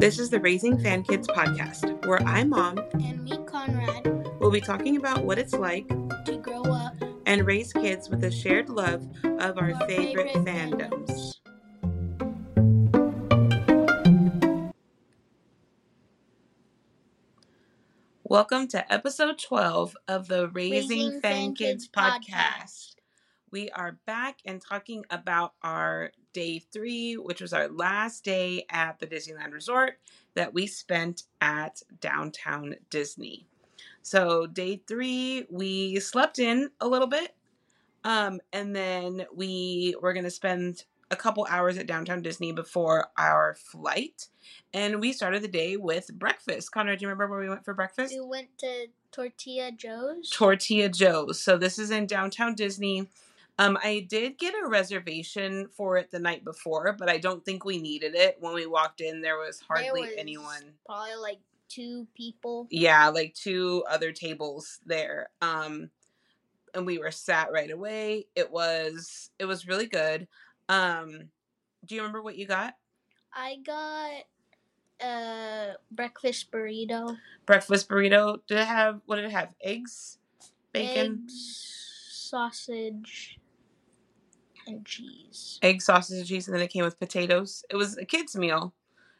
This is the Raising Fan Kids podcast, where I, Mom, and me, Conrad, will be talking about what it's like to grow up and raise kids with a shared love of our, Our favorite, favorite fandoms. Welcome to episode 12 of the Raising, Raising Fan, Fan Kids, Kids podcast. podcast. We are back and talking about our day three, which was our last day at the Disneyland Resort that we spent at downtown Disney. So, day three, we slept in a little bit. Um, and then we were going to spend a couple hours at downtown Disney before our flight. And we started the day with breakfast. Connor, do you remember where we went for breakfast? we went to Tortilla Joe's. Tortilla Joe's. So this is in downtown Disney. Um, I did get a reservation for it the night before, but I don't think we needed it. When we walked in, there was hardly There was anyone. Probably like two people. Yeah, like two other tables there. Um, and we were sat right away. It was it was really good. Um, do you remember what you got? I got a breakfast burrito. Breakfast burrito. Did it have what did it have? Eggs, bacon, eggs, sausage, and cheese. egg, sausage, and cheese, and then it came with potatoes. It was a kid's meal,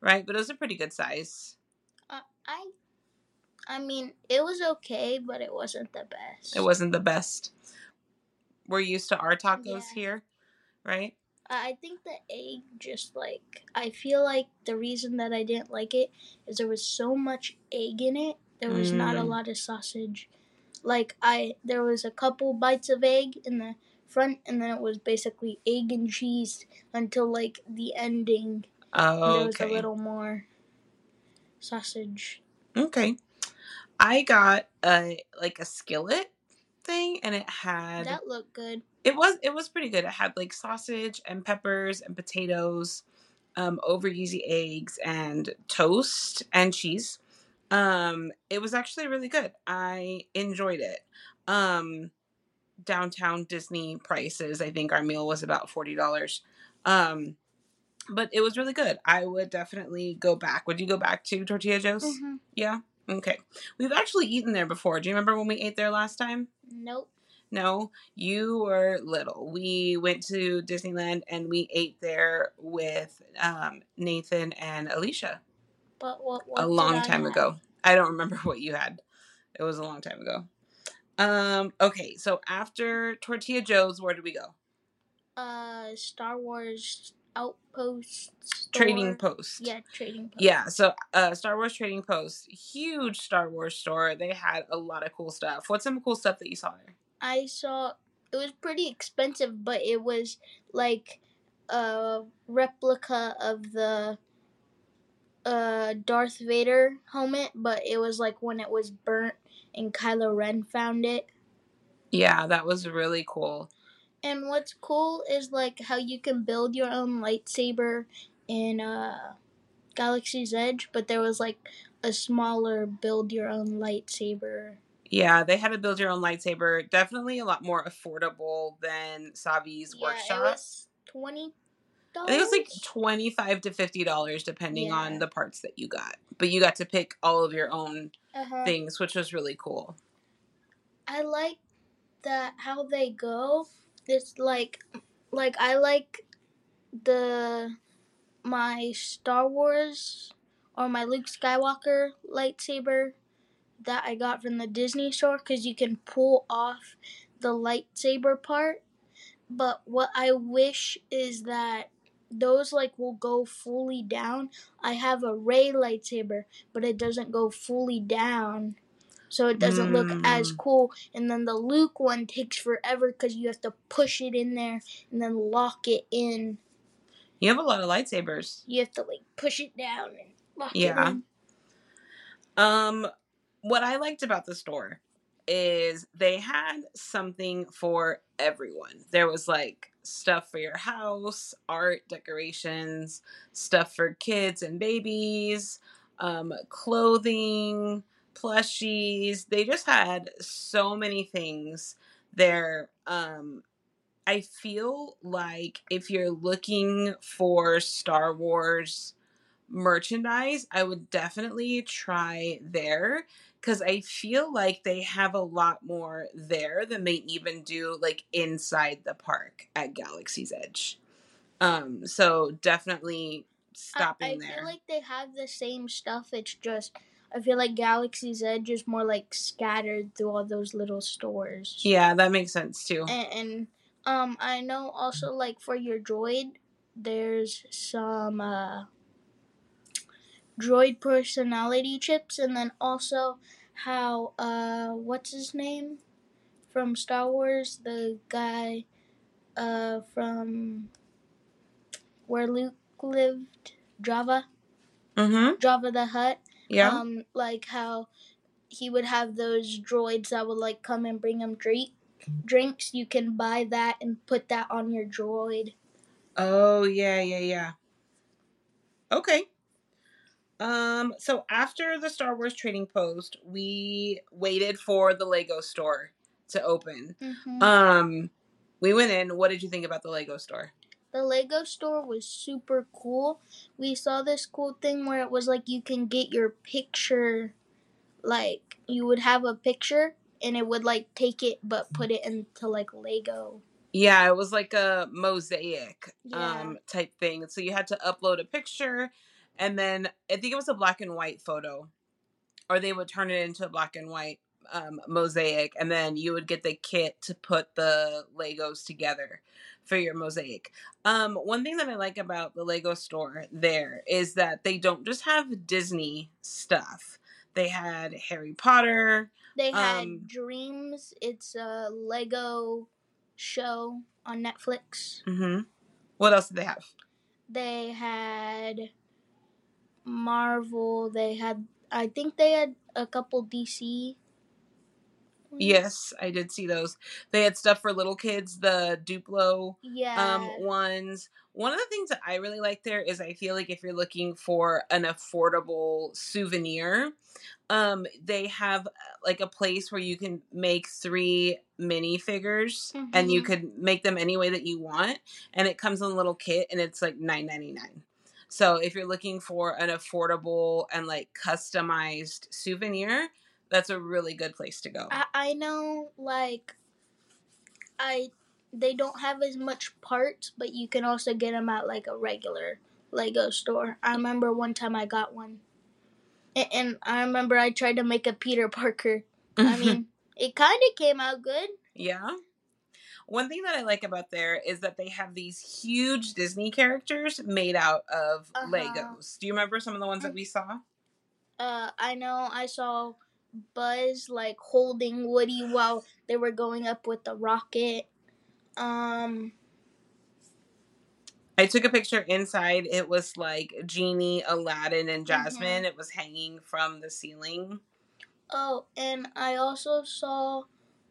right? But it was a pretty good size. Uh, I, I mean, it was okay, but it wasn't the best. It wasn't the best. We're used to our tacos Yeah. here, right? I think the egg just like I feel like the reason that I didn't like it is there was so much egg in it. There was not a Mm. lot of sausage. Like I there was a couple bites of egg in the front and then it was basically egg and cheese until like the ending. Oh, There was a little more sausage. Okay. I got a like a skillet thing and it had That looked good. it was it was pretty good. It had like sausage and peppers and potatoes, um, over easy eggs and toast and cheese. Um, it was actually really good. I enjoyed it. Um, downtown Disney prices, I think our meal was about forty dollars. Um, but it was really good. I would definitely go back. Would you go back to Tortilla Joe's? Mhm. Yeah. Okay. We've actually eaten there before. Do you remember when we ate there last time? Nope. No, you were little. We went to Disneyland and we ate there with um, Nathan and Alicia But what, what a long time have? ago. I don't remember what you had. It was a long time ago. Um. Okay. So after Tortilla Joe's, where did we go? Uh Star Wars Outpost store. Trading Post. Yeah, trading post. Yeah, so uh Star Wars Trading Post, huge Star Wars store. They had a lot of cool stuff. What's some cool stuff that you saw there? I saw it was pretty expensive, but it was like a replica of the uh Darth Vader helmet, but it was like when it was burnt and Kylo Ren found it. Yeah, that was really cool. And what's cool is like how you can build your own lightsaber in uh Galaxy's Edge, but there was like a smaller build your own lightsaber. Yeah, they had to build your own lightsaber. Definitely a lot more affordable than Savi's Yeah, workshop. it was twenty I think it was like twenty five to fifty dollars depending on the parts that you got. But you got to pick all of your own uh-huh. things, which was really cool. I like that how they go. It's like like I like the my Star Wars or my Luke Skywalker lightsaber that I got from the Disney store cuz you can pull off the lightsaber part. But what I wish is that those like will go fully down. I have a Rey lightsaber, but it doesn't go fully down. So it doesn't look as Mm. cool. And then the Luke one takes forever because you have to push it in there and then lock it in. You have a lot of lightsabers. You have to like push it down and lock Yeah. it in. Um, what I liked about the store is they had something for everyone. There was like stuff for your house, art, decorations, stuff for kids and babies, um, clothing, plushies. They just had so many things there. Um, I feel like if you're looking for Star Wars merchandise, I would definitely try there because I feel like they have a lot more there than they even do like inside the park at Galaxy's Edge. Um, so definitely stopping I, I there. feel like they have the same stuff. It's just I feel like Galaxy's Edge is more like scattered through all those little stores. yeah, that makes sense too. And, and um, I know also like for your droid, there's some uh, droid personality chips, and then also how uh, what's his name from Star Wars, the guy uh from where Luke lived, Jabba, Mm-hmm. Jabba the Hutt. Yeah. Um, like how he would have those droids that would like come and bring him drink drinks. You can buy that and put that on your droid. Oh yeah, yeah, yeah. Okay. Um, so after the Star Wars trading post, we waited for the Lego store to open. hmm Um, we went in. What did you think about the Lego store? The Lego store was super cool. We saw this cool thing where it was like you can get your picture, like you would have a picture and it would like take it but put it into like Lego. Yeah, it was like a mosaic Yeah. um type thing. So you had to upload a picture and then I think it was a black and white photo. Or they would turn it into a black and white um mosaic and then you would get the kit to put the Legos together for your mosaic. Um one thing that I like about the Lego store there is that they don't just have Disney stuff. They had Harry Potter, They had Um, Dreams. It's a Lego show on Netflix. Mhm. What else did they have? They had Marvel. They had, I think they had a couple DC. Yes, I did see those. They had stuff for little kids, the Duplo Yeah. um ones. One of the things that I really like there is I feel like if you're looking for an affordable souvenir, um they have uh, like a place where you can make three minifigures and you Mhm. could make them any way that you want and it comes in a little kit and it's like 9.99. So if you're looking for an affordable and like customized souvenir, that's a really good place to go. I, I know, like, I they don't have as much parts, but you can also get them at like a regular Lego store. I remember one time I got one, and, and I remember I tried to make a Peter Parker. I mean, it kind of came out good. Yeah. One thing that I like about there is that they have these huge Disney characters made out of Uh-huh. Legos. Do you remember some of the ones that we saw? Uh, I know I saw Buzz like holding Woody while they were going up with the rocket. Um, I took a picture inside. It was like Genie, Aladdin, and Jasmine. It was hanging from the ceiling. Oh, and I also saw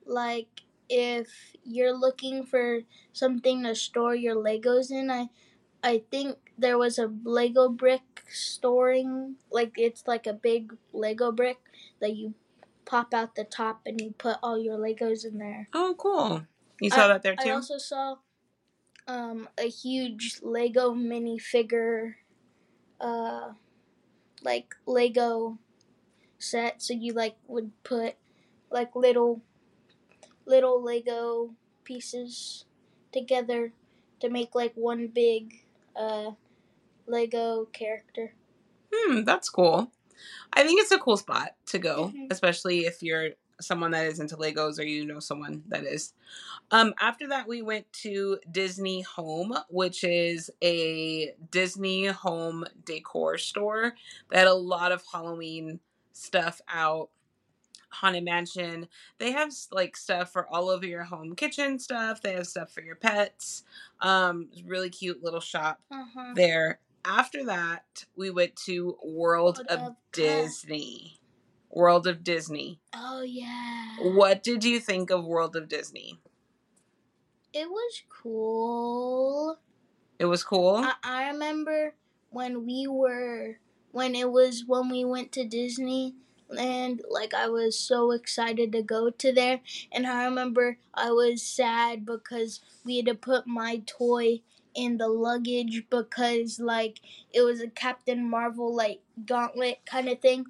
like if you're looking for something to store your Legos in, I I think there was a Lego brick storing like it's like a big Lego brick that you pop out the top and you put all your Legos in there. Oh, cool. You saw that there too. I also saw um a huge Lego minifigure uh like Lego set so you like would put like little little Lego pieces together to make like one big uh Lego character. Hmm, that's cool. I think it's a cool spot to go, Mhm. especially if you're someone that is into Legos or you know someone that is. Um, after that, we went to Disney Home, which is a Disney home decor store that had a lot of Halloween stuff out. Haunted Mansion. They have like stuff for all over your home kitchen stuff. They have stuff for your pets. Um, really cute little shop Uh-huh. there. After that, we went to World World of of Disney. World of Disney. Oh yeah. What did you think of World of Disney? It was cool. It was cool. I, I remember when we were when it was when we went to Disney and like I was so excited to go to there and I remember I was sad because we had to put my toy in the luggage because like it was a Captain Marvel like gauntlet kind of thing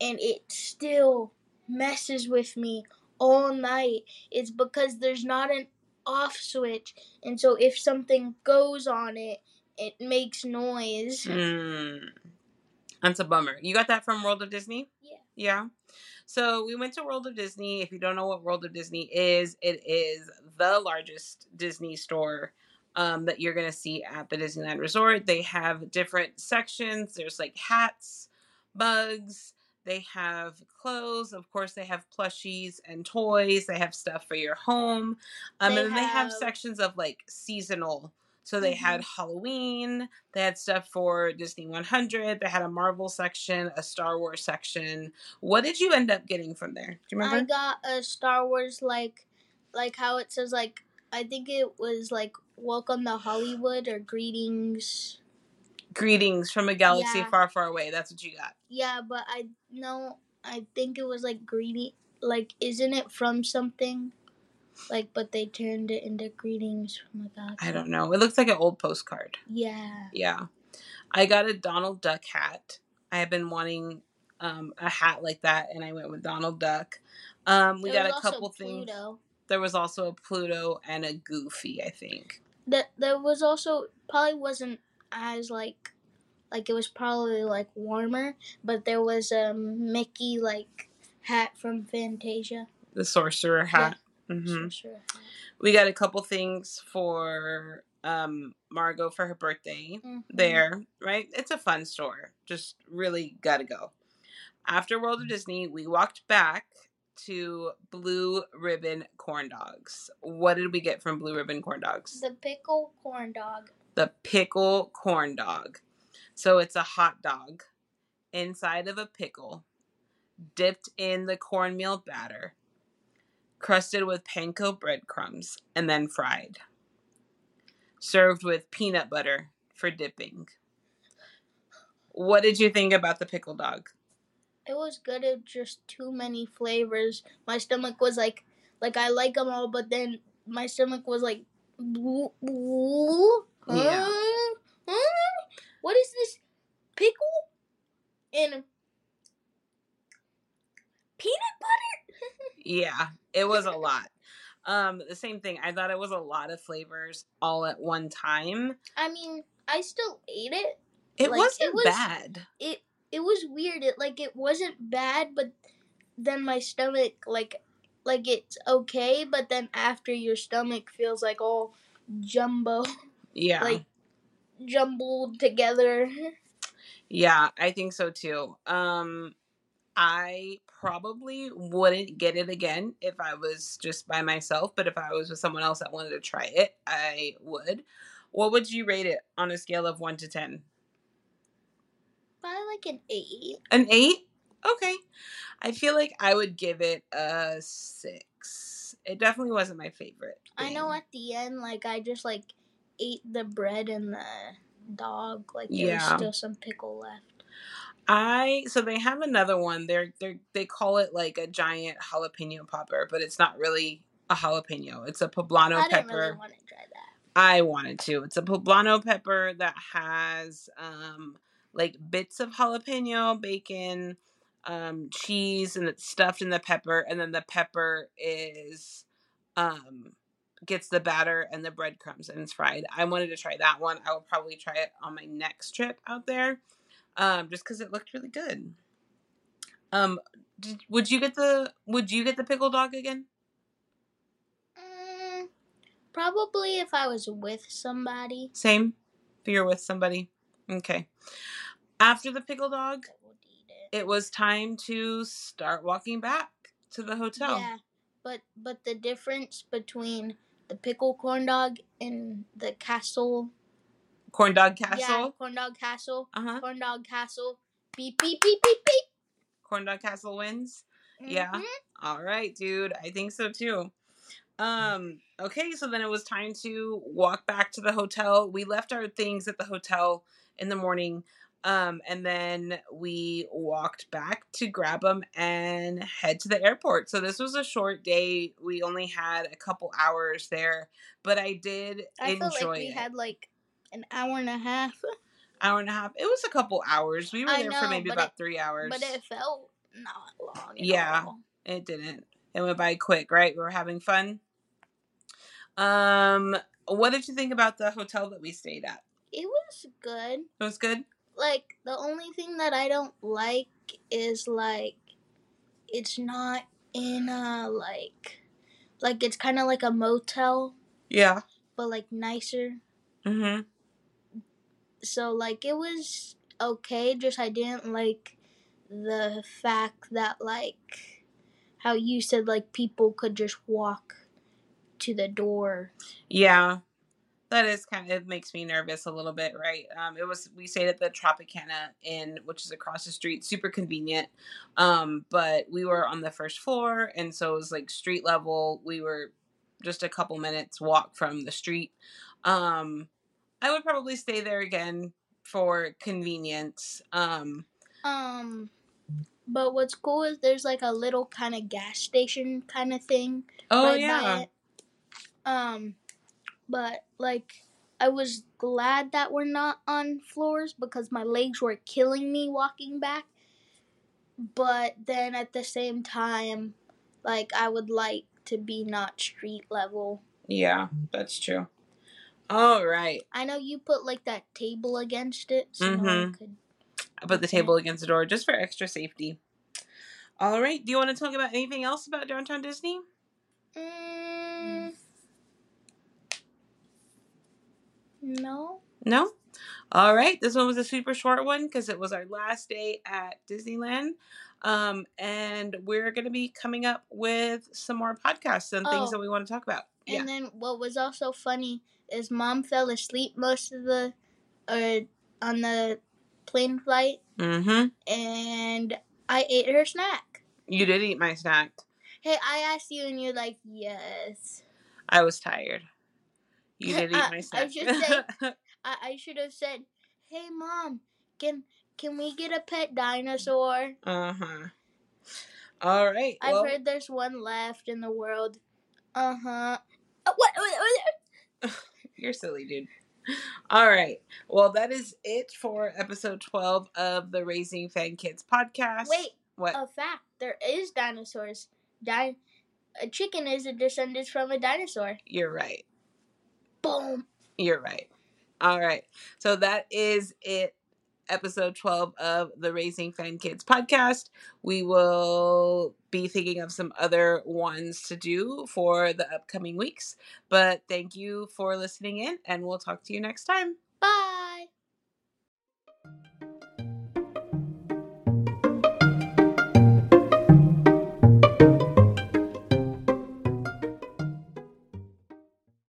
and it still messes with me all night. It's because there's not an off switch and so if something goes on it it makes noise. Mm. That's a bummer. You got that from World of Disney? Yeah. Yeah. So we went to World of Disney. If you don't know what World of Disney is, it is the largest Disney store um, that you're going to see at the Disneyland Resort. They have different sections. There's like hats, bugs. They have clothes. Of course, they have plushies and toys. They have stuff for your home. Um, and then they have have- sections of like seasonal. So they had mm-hmm. Halloween. They had stuff for Disney 100. They had a Marvel section, a Star Wars section. What did you end up getting from there? Do you remember? I got a Star Wars like like how it says like I think it was like welcome to Hollywood or greetings. Greetings from a galaxy Yeah. far, far away. That's what you got. Yeah, but I know I think it was like greeting like isn't it from something? Like but they turned it into greetings from a galaxy. I don't know. It looks like an old postcard. Yeah. Yeah. I got a Donald Duck hat. I have been wanting um, a hat like that, and I went with Donald Duck. Um, we There got a couple things. There was also a Pluto and a Goofy, I think. That there was also probably wasn't as like like it was probably like warmer, but there was a Mickey like hat from Fantasia. The sorcerer hat. Hmm Sorcerer hat. We got a couple things for um, Margot for her birthday Mhm. there, right? It's a fun store. Just really got to go. After World of Disney, we walked back to Blue Ribbon Corn Dogs. What did we get from Blue Ribbon Corn Dogs? The pickle corn dog. the pickle corn dog. So it's a hot dog inside of a pickle, dipped in the cornmeal batter, crusted with panko breadcrumbs, and then fried. Served with peanut butter for dipping. What did you think about the pickle dog? It was good. It just too many flavors. My stomach was like, like I like them all, but then my stomach was like, "Boo- boo, huh? Yeah. Huh? What is this pickle and peanut butter? Yeah, it was a lot. Um, the same thing. I thought it was a lot of flavors all at one time. I mean, I still ate it. It Like, wasn't it was- bad. It it was weird. It like it wasn't bad, but then my stomach like like it's okay, but then after your stomach feels like all jumbo. Yeah. like jumbled together. Yeah, I think so too. Um I probably wouldn't get it again if I was just by myself, but if I was with someone else that wanted to try it, I would. What would you rate it on a scale of 1 to 10? Probably like an eight. An 8? Okay. I feel like I would give it a 6. It definitely wasn't my favorite. I know at the end, like I just like ate the bread and the dog. Like there Yeah. was still some pickle left. I so they have another one. They're they they call it like a giant jalapeno popper, but it's not really a jalapeno. It's a poblano I pepper. really want to try that. I wanted to. It's a poblano pepper that has um like bits of jalapeno, bacon, um cheese and it's stuffed in the pepper and then the pepper is um gets the batter and the breadcrumbs and it's fried. I wanted to try that one. I will probably try it on my next trip out there. Um just cuz it looked really good. Um did, would you get the would you get the pickle dog again? Mm, probably if I was with somebody. Same. If you're with somebody. Okay. After the pickle dog, I would eat it. it was time to start walking back to the hotel. Yeah, but but the difference between the pickle corn dog and the castle, Corn dog yeah, castle. corn dog castle, Uh huh. corn dog castle, beep beep beep beep beep. Corn dog castle wins. Yeah. Mhm. All right, dude. I think so too. Um, okay, so then it was time to walk back to the hotel. We left our things at the hotel in the morning. Um, and then we walked back to grab them and head to the airport. So this was a short day. We only had a couple hours there, but I did I enjoy felt like we it. had like an hour and a half. Hour and a half. It was a couple hours. We were I there for maybe about it- three hours. But it felt not long. At Yeah. all. It didn't. It went by quick, right? We were having fun. Um, what did you think about the hotel that we stayed at? It was good. It was good. Like the only thing that I don't like is like it's not in a like like it's kind of like a motel Yeah. but like nicer. Mm-hmm. So like it was okay. Just I didn't like the fact that like how you said like people could just walk to the door. Yeah. That is kind of it makes me nervous a little bit, right? Um, it was we stayed at the Tropicana Inn, which is across the street, super convenient. Um, but we were on the first floor, and so it was like street level. We were just a couple minutes walk from the street. Um, I would probably stay there again for convenience. Um, Um, but what's cool is there's like a little kind of gas station kind of thing oh right yeah. Um, but like I was glad that we're not on floors because my legs were killing me walking back. But then at the same time, like I would like to be not street level. yeah, that's true. All right, I know you put like that table against it, so no one Mhm. could. I put the table against the door just for extra safety. All right, do you want to talk about anything else about Downtown Disney? Mm, no. No? All right. This one was a super short one because it was our last day at Disneyland. Um, and we're going to be coming up with some more podcasts and things Oh. that we want to talk about. Yeah. And then what was also funny is mom fell asleep most of the uh on the plane flight Mm-hmm. and I ate her snack. You did eat my snack. Hey, I asked you and you're like, yes. I was tired. You did eat I- my I snack. should say- I, I should have said, Hey mom, can can we get a pet dinosaur? uh-huh. All right. I've well, heard there's one left in the world. Uh-huh. Uh, what, what, what- You're silly, dude. All right. Well, that is it for episode 12 of the Raising Fan Kids podcast. Wait, What? a fact. There is dinosaurs. Di- a chicken is a descendant from a dinosaur. You're right. Boom. You're right. All right. So that is it. Episode 12 of the Raising Fan Kids podcast. We will be thinking of some other ones to do for the upcoming weeks. But thank you for listening in, and we'll talk to you next time.